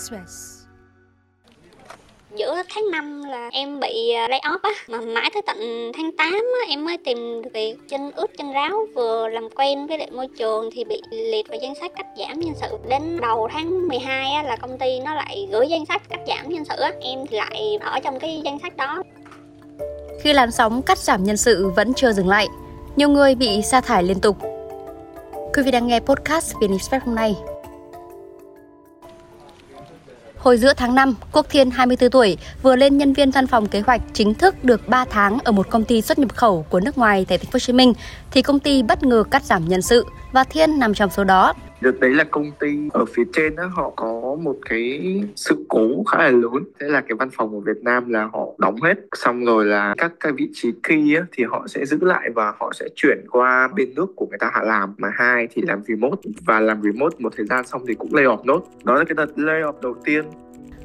Express. Giữa tháng 5 là em bị à, lay off á. Mà mãi tới tận tháng 8 á, em mới tìm được việc chân ướt chân ráo. Vừa làm quen với lại môi trường thì bị liệt vào danh sách cắt giảm nhân sự. Đến đầu tháng 12 á, là công ty nó lại gửi danh sách cắt giảm nhân sự á. Em thì lại ở trong cái danh sách đó. Khi làn sóng cắt giảm nhân sự vẫn chưa dừng lại nhiều người bị sa thải liên tục. Quý vị đang nghe podcast VnExpress hôm nay Hồi giữa tháng 5, Quốc Thiên 24 tuổi vừa lên nhân viên văn phòng kế hoạch chính thức được 3 tháng ở một công ty xuất nhập khẩu của nước ngoài tại thành phố Hồ Chí Minh thì công ty bất ngờ cắt giảm nhân sự và Thiên nằm trong số đó. Được đấy là công ty ở phía trên đó họ có một cái sự cố khá là lớn. Thế là cái văn phòng ở Việt Nam là họ đóng hết. Xong rồi là các cái vị trí key á, thì họ sẽ giữ lại và họ sẽ chuyển qua bên nước của người ta hạ làm. Mà hai thì làm remote và làm remote một thời gian xong thì cũng lay off nốt. Đó là cái đợt lay off đầu tiên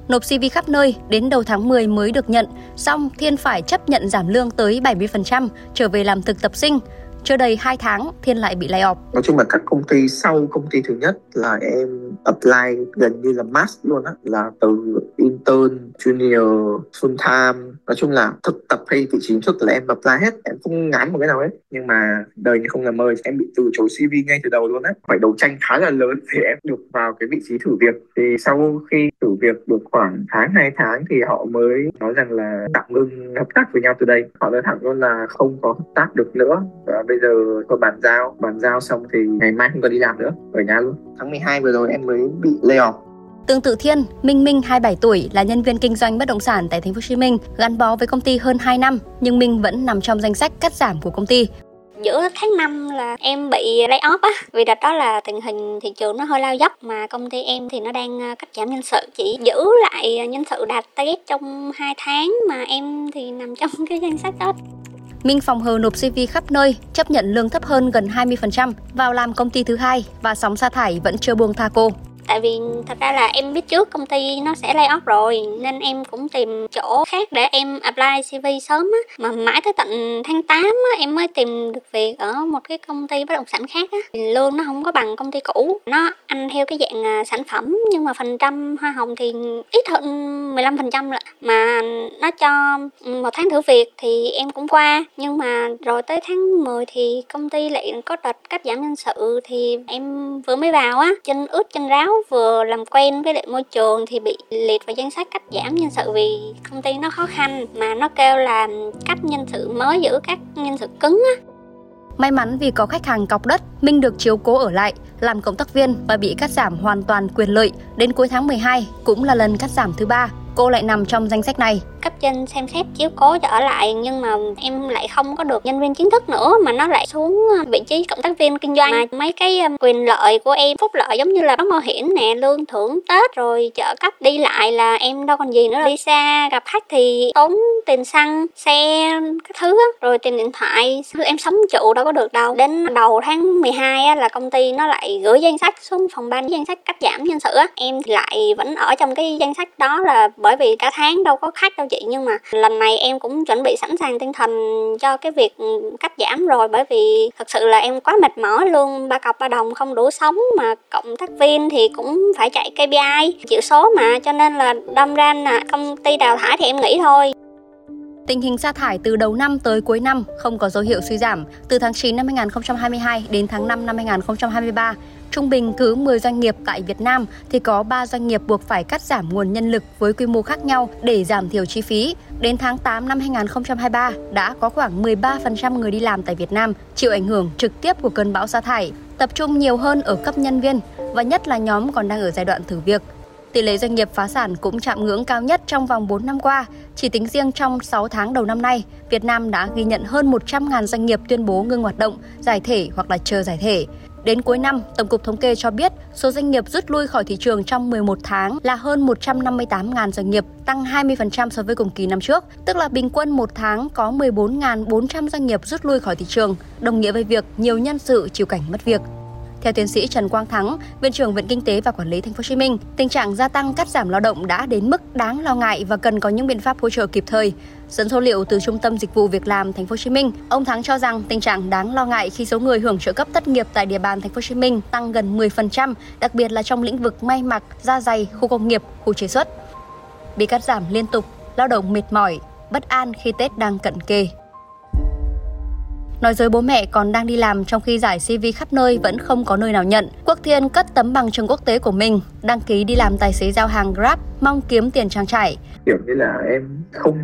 nộp CV khắp nơi, đến đầu tháng 10 mới được nhận, xong Thiên phải chấp nhận giảm lương tới 70%, trở về làm thực tập sinh. Chưa đầy 2 tháng, Thiên lại bị lay off. Nói chung là các công ty sau công ty thứ nhất là em apply gần như là mass luôn á, là từ intern, junior, full time. Nói chung là thực tập hay vị trí trước là em apply hết, em không ngán một cái nào hết. Nhưng mà đời như không là mơ, em bị từ chối CV ngay từ đầu luôn á. Phải đấu tranh khá là lớn thì em được vào cái vị trí thử việc. Thì sau khi thử việc được khoảng tháng, hai tháng thì họ mới nói rằng là tạm ngưng hợp tác với nhau từ đây. Họ nói thẳng luôn là không có hợp tác được nữa. Và bây giờ tôi bàn giao bàn giao xong thì ngày mai không cần đi làm nữa ở nhà luôn tháng 12 vừa rồi em mới bị lay off Tương tự Thiên, Minh Minh 27 tuổi là nhân viên kinh doanh bất động sản tại thành phố Hồ Chí Minh, gắn bó với công ty hơn 2 năm nhưng Minh vẫn nằm trong danh sách cắt giảm của công ty. Giữa tháng 5 là em bị lay off á, vì đợt đó là tình hình thị trường nó hơi lao dốc mà công ty em thì nó đang ờ, cắt giảm nhân sự, chỉ giữ lại nhân sự đạt target trong 2 tháng mà em thì nằm trong cái danh sách đó. Minh phòng hờ nộp CV khắp nơi, chấp nhận lương thấp hơn gần 20%, vào làm công ty thứ hai và sóng sa thải vẫn chưa buông tha cô tại vì thật ra là em biết trước công ty nó sẽ lay off rồi, nên em cũng tìm chỗ khác để em apply CV sớm á. Mà mãi tới tận tháng 8 á, em mới tìm được việc ở một cái công ty bất động sản khác á. Lương nó không có bằng công ty cũ, nó ăn theo cái dạng à, sản phẩm, nhưng mà phần trăm hoa hồng thì ít hơn 15 phần trăm mà nó cho một tháng thử việc thì em cũng qua, nhưng mà rồi tới tháng 10 thì công ty lại có đợt cắt giảm nhân sự thì em vừa mới vào á chân ướt chân ráo vừa làm quen với lại môi trường thì bị liệt vào danh sách cắt giảm nhân sự vì công ty nó khó khăn mà nó kêu là cắt nhân sự mới giữ các nhân sự cứng á May mắn vì có khách hàng cọc đất, Minh được chiếu cố ở lại, làm cộng tác viên và bị cắt giảm hoàn toàn quyền lợi. Đến cuối tháng 12 cũng là lần cắt giảm thứ ba cô lại nằm trong danh sách này. Cấp trên xem xét chiếu cố ở lại nhưng mà em lại không có được nhân viên chính thức nữa mà nó lại xuống ờ, vị trí cộng tác viên kinh doanh. Mà mấy cái ờ, quyền lợi của em phúc lợi giống như là đóng bảo hiểm nè lương thưởng tết rồi trợ cấp đi lại là em đâu còn gì nữa đi xa gặp khách thì tốn tiền xăng xe cái thứ rồi tiền điện thoại. Em sống trụ đâu có được đâu. Đến đầu tháng 12 á, là công ty nó lại gửi danh sách xuống phòng ban danh sách cắt giảm nhân sự á. Em lại vẫn ở trong cái danh sách đó là bởi vì cả tháng đâu có khách đâu chị nhưng mà lần này em cũng chuẩn bị sẵn sàng tinh thần cho cái việc cắt giảm rồi, bởi vì thật sự là em quá mệt mỏi luôn. Ba cọc ba đồng không đủ sống mà cộng tác viên thì cũng phải chạy KPI chịu số mà, cho nên là đâm ra là công ty đào thải thì em nghĩ thôi. Tình hình sa thải từ đầu năm tới cuối năm không có dấu hiệu suy giảm. Từ tháng 9 năm 2022 đến tháng 5 năm 2023, Trung bình cứ 10 doanh nghiệp tại Việt Nam thì có 3 doanh nghiệp buộc phải cắt giảm nguồn nhân lực với quy mô khác nhau để giảm thiểu chi phí. Đến tháng 8 năm 2023 đã có khoảng 13% người đi làm tại Việt Nam chịu ảnh hưởng trực tiếp của cơn bão sa thải, tập trung nhiều hơn ở cấp nhân viên và nhất là nhóm còn đang ở giai đoạn thử việc. Tỷ lệ doanh nghiệp phá sản cũng chạm ngưỡng cao nhất trong vòng 4 năm qua. Chỉ tính riêng trong 6 tháng đầu năm nay, Việt Nam đã ghi nhận hơn 100.000 doanh nghiệp tuyên bố ngưng hoạt động, giải thể hoặc là chờ giải thể. Đến cuối năm, Tổng cục Thống kê cho biết số doanh nghiệp rút lui khỏi thị trường trong 11 tháng là hơn 158.000 doanh nghiệp, tăng 20% so với cùng kỳ năm trước, tức là bình quân một tháng có 14.400 doanh nghiệp rút lui khỏi thị trường, đồng nghĩa với việc nhiều nhân sự chịu cảnh mất việc. Theo tiến sĩ Trần Quang Thắng, Viện trưởng Viện Kinh tế và Quản lý Thành phố Hồ Chí Minh, tình trạng gia tăng cắt giảm lao động đã đến mức đáng lo ngại và cần có những biện pháp hỗ trợ kịp thời. Dẫn số liệu từ Trung tâm Dịch vụ Việc làm Thành phố Hồ Chí Minh, ông Thắng cho rằng tình trạng đáng lo ngại khi số người hưởng trợ cấp thất nghiệp tại địa bàn Thành phố Hồ Chí Minh tăng gần 10%, đặc biệt là trong lĩnh vực may mặc, da dày, khu công nghiệp, khu chế xuất. Bị cắt giảm liên tục, lao động mệt mỏi, bất an khi Tết đang cận kề. Nói dối bố mẹ còn đang đi làm trong khi giải CV khắp nơi vẫn không có nơi nào nhận. Quốc Thiên cất tấm bằng trường quốc tế của mình, đăng ký đi làm tài xế giao hàng Grab, mong kiếm tiền trang trải. Kiểu như là em không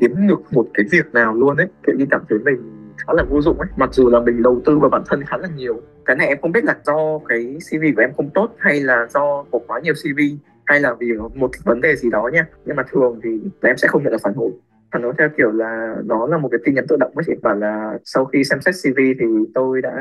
kiếm được một cái việc nào luôn ấy, kiểu như cảm thấy mình khá là vô dụng ấy mặc dù là mình đầu tư vào bản thân khá là nhiều cái này em không biết là do cái cv của em không tốt hay là do có quá nhiều cv hay là vì một vấn đề gì đó nha nhưng mà thường thì em sẽ không nhận được phản hồi phản hồi theo kiểu là đó là một cái tin nhắn tự động với chị bảo là sau khi xem xét CV thì tôi đã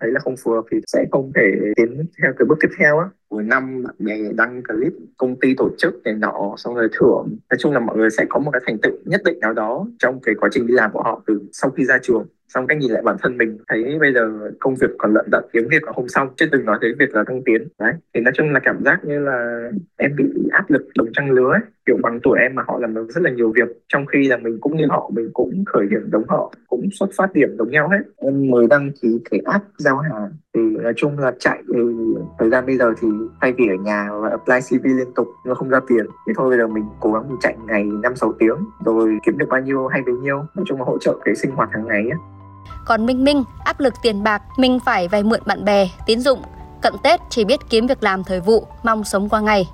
thấy là không phù hợp thì sẽ không thể tiến theo cái bước tiếp theo á cuối năm bạn bè đăng clip công ty tổ chức này nọ, xong rồi thưởng. Nói chung là mọi người sẽ có một cái thành tựu nhất định nào đó trong cái quá trình đi làm của họ từ sau khi ra trường. Xong cách nhìn lại bản thân mình, thấy bây giờ công việc còn lận đận, kiếm việc còn không xong chứ đừng nói tới việc là thăng tiến. Đấy, thì nói chung là cảm giác như là em bị áp lực đồng trang lứa ấy. kiểu bằng tuổi em mà họ làm được rất là nhiều việc, trong khi là mình cũng như họ, mình cũng khởi điểm giống họ, cũng xuất phát điểm giống nhau hết. Em mới đăng ký cái app giao hàng, thì nói chung là chạy thời gian bây giờ thì thay vì ở nhà và apply CV liên tục nhưng mà không ra tiền thì thôi bây giờ mình cố gắng mình chạy ngày năm sáu tiếng rồi kiếm được bao nhiêu hay bấy nhiêu nói chung là hỗ trợ cái sinh hoạt hàng ngày ấy. Còn Minh Minh, áp lực tiền bạc, Minh phải vay mượn bạn bè, tín dụng. Cận Tết chỉ biết kiếm việc làm thời vụ, mong sống qua ngày.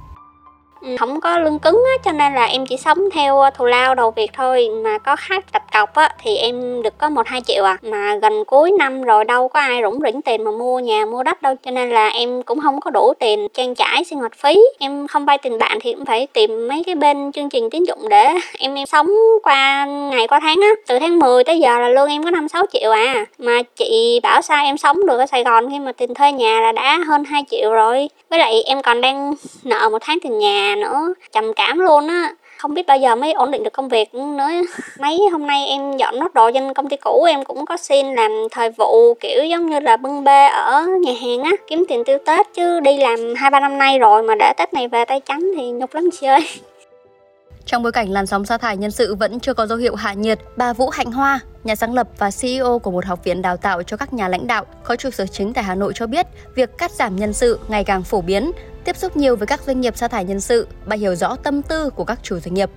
Ừ, không có lương cứng á, cho nên là em chỉ sống theo ờ, thù lao đầu việc thôi. Mà có khách đặt cọc á, thì em được có một hai triệu à. Mà gần cuối năm rồi đâu có ai rủng rỉnh tiền mà mua nhà mua đất đâu. Cho nên là em cũng không có đủ tiền trang trải sinh hoạt phí. Em không vay tiền bạn thì cũng phải tìm mấy cái bên chương trình tín dụng để em em sống qua ngày qua tháng á. Từ tháng 10 tới giờ là lương em có năm sáu triệu à. Mà chị bảo sao em sống được ở Sài Gòn khi mà tiền thuê nhà là đã hơn 2 triệu rồi. Với lại em còn đang nợ một tháng tiền nhà nữa. Trầm cảm luôn á. Không biết bao giờ mới ổn định được công việc nữa. Mấy hôm nay em dọn nốt đồ trên công ty cũ, em cũng có xin làm thời vụ, kiểu giống như là bưng bê ở nhà hàng á. Kiếm tiền tiêu tết chứ đi làm hai ba năm nay rồi mà để tết này về tay trắng thì nhục lắm chị ơi trong bối cảnh làn sóng sa thải nhân sự vẫn chưa có dấu hiệu hạ nhiệt, bà Vũ Hạnh Hoa, nhà sáng lập và CEO của một học viện đào tạo cho các nhà lãnh đạo, có trụ sở chính tại Hà Nội cho biết, việc cắt giảm nhân sự ngày càng phổ biến. Tiếp xúc nhiều với các doanh nghiệp sa thải nhân sự, bà hiểu rõ tâm tư của các chủ doanh nghiệp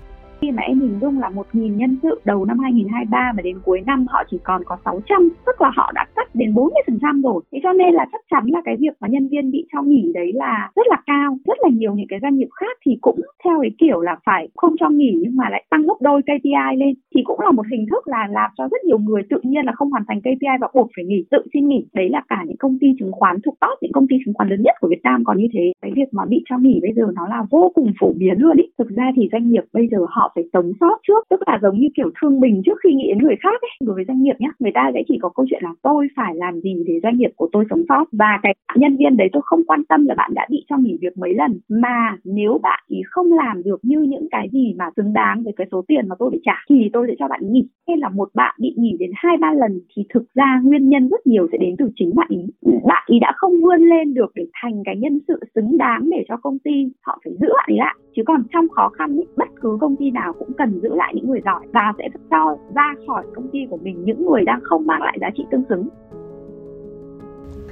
khi mà em hình dung là 1.000 nhân sự đầu năm 2023 mà đến cuối năm họ chỉ còn có 600 tức là họ đã cắt đến 40% rồi. Thế cho nên là chắc chắn là cái việc mà nhân viên bị cho nghỉ đấy là rất là cao. Rất là nhiều những cái doanh nghiệp khác thì cũng theo cái kiểu là phải không cho nghỉ nhưng mà lại tăng gấp đôi KPI lên thì cũng là một hình thức là làm cho rất nhiều người tự nhiên là không hoàn thành KPI và buộc phải nghỉ, tự xin nghỉ. Đấy là cả những công ty chứng khoán, thuộc top những công ty chứng khoán lớn nhất của Việt Nam còn như thế. Cái việc mà bị cho nghỉ bây giờ nó là vô cùng phổ biến luôn ý. Thực ra thì doanh nghiệp bây giờ họ phải sống sót trước, tức là giống như kiểu thương mình trước khi nghĩ đến người khác ấy. Đối với doanh nghiệp nhé người ta sẽ chỉ có câu chuyện là tôi phải làm gì để doanh nghiệp của tôi sống sót? Và cái nhân viên đấy tôi không quan tâm là bạn đã bị cho nghỉ việc mấy lần. Mà nếu bạn ý không làm được như những cái gì mà xứng đáng với cái số tiền mà tôi phải trả, thì tôi để cho bạn nghỉ. Hay là một bạn bị nghỉ đến hai ba lần thì thực ra nguyên nhân rất nhiều sẽ đến từ chính bạn ý. Bạn ý đã không vươn lên được để thành cái nhân sự xứng đáng để cho công ty họ phải giữ bạn ý lại chứ còn trong khó khăn ý, bất cứ công ty nào cũng cần giữ lại những người giỏi và sẽ cho ra khỏi công ty của mình những người đang không mang lại giá trị tương xứng.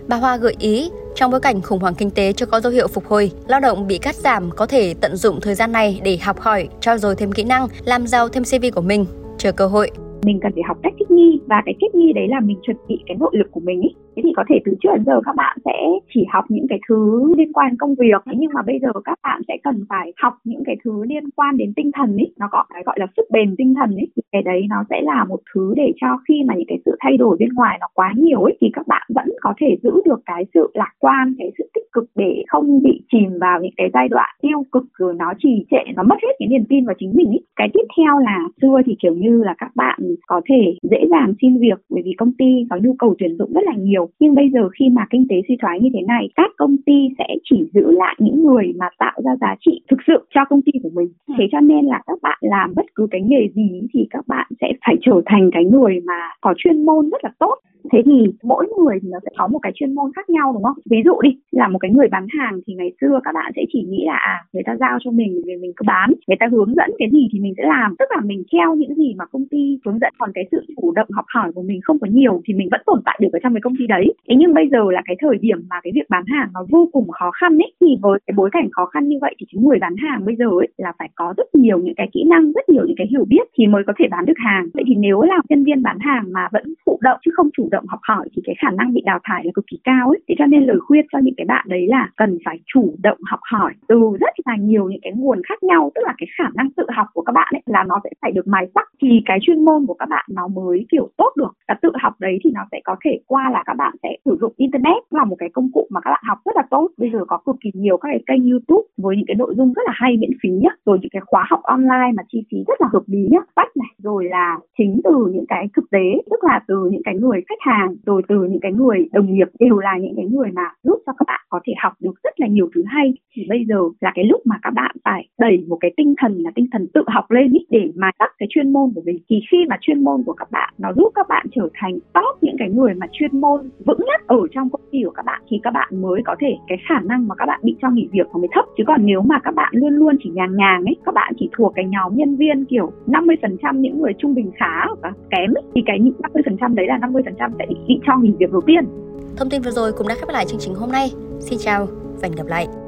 Bà Hoa gợi ý, trong bối cảnh khủng hoảng kinh tế chưa có dấu hiệu phục hồi, lao động bị cắt giảm có thể tận dụng thời gian này để học hỏi, trao dồi thêm kỹ năng, làm giàu thêm CV của mình, chờ cơ hội mình cần phải học cách thích nghi và cái thích nghi đấy là mình chuẩn bị cái nội lực của mình ý thế thì có thể từ trước đến giờ các bạn sẽ chỉ học những cái thứ liên quan công việc thế nhưng mà bây giờ các bạn sẽ cần phải học những cái thứ liên quan đến tinh thần ấy, nó có cái gọi là sức bền tinh thần ý cái đấy nó sẽ là một thứ để cho khi mà những cái sự thay đổi bên ngoài nó quá nhiều ấy, thì các bạn vẫn có thể giữ được cái sự lạc quan, cái sự tích cực để không bị chìm vào những cái giai đoạn tiêu cực, rồi nó trì trệ, nó mất hết cái niềm tin vào chính mình ấy. Cái tiếp theo là xưa thì kiểu như là các bạn có thể dễ dàng xin việc, bởi vì công ty có nhu cầu tuyển dụng rất là nhiều nhưng bây giờ khi mà kinh tế suy thoái như thế này các công ty sẽ chỉ giữ lại những người mà tạo ra giá trị thực sự cho công ty của mình ừ. thế cho nên là các bạn làm bất cứ cái nghề gì thì các bạn sẽ phải trở thành cái người mà có chuyên môn rất là tốt thế thì mỗi người thì nó sẽ có một cái chuyên môn khác nhau, đúng không? Ví dụ đi, là một cái người bán hàng thì ngày xưa các bạn sẽ chỉ nghĩ là à người ta giao cho mình thì mình cứ bán, người ta hướng dẫn cái gì thì mình sẽ làm. Tức là mình theo những gì mà công ty hướng dẫn. Còn cái sự chủ động học hỏi của mình không có nhiều thì mình vẫn tồn tại được ở trong cái công ty đấy. Thế nhưng bây giờ là cái thời điểm mà cái việc bán hàng nó vô cùng khó khăn ấy, thì với cái bối cảnh khó khăn như vậy thì cái người bán hàng bây giờ ấy là phải có rất nhiều những cái kỹ năng, rất nhiều những cái hiểu biết thì mới có thể bán được hàng. Vậy thì nếu là nhân viên bán hàng mà vẫn thụ động chứ không chủ động học hỏi thì cái khả năng bị đào thải là cực kỳ cao ấy. Thế cho nên lời khuyên cho những cái bạn đấy là cần phải chủ động học hỏi từ rất là nhiều những cái nguồn khác nhau. Tức là cái khả năng tự học của các bạn ấy là nó sẽ phải được mài sắc thì cái chuyên môn của các bạn nó mới, kiểu, tốt được. Và tự học đấy thì nó sẽ có thể qua là các bạn sẽ sử dụng internet là một cái công cụ mà các bạn học rất là tốt. Bây giờ có cực kỳ nhiều các cái kênh youtube với những cái nội dung rất là hay miễn phí nhá. Rồi những cái khóa học online mà chi phí rất là hợp lý nhá. Sách này rồi là chính từ những cái thực tế, tức là từ những cái người khách hàng, rồi từ những cái người đồng nghiệp đều là những cái người mà giúp cho các bạn có thể học được rất là nhiều thứ hay thì bây giờ là cái lúc mà các bạn phải đẩy một cái tinh thần là tinh thần tự học lên ý, để mà tắt cái chuyên môn của mình thì khi mà chuyên môn của các bạn nó giúp các bạn trở thành top những cái người mà chuyên môn vững nhất ở trong công ty của các bạn thì các bạn mới có thể cái khả năng mà các bạn bị cho nghỉ việc nó mới thấp chứ còn nếu mà các bạn luôn luôn chỉ nhàng nhàng ấy các bạn chỉ thuộc cái nhóm nhân viên kiểu 50% những người trung bình khá và kém ấy, thì cái 50% đấy là 50% sẽ bị, bị cho nghỉ việc đầu tiên Thông tin vừa rồi cũng đã khép lại chương trình hôm nay. Xin chào và hẹn gặp lại.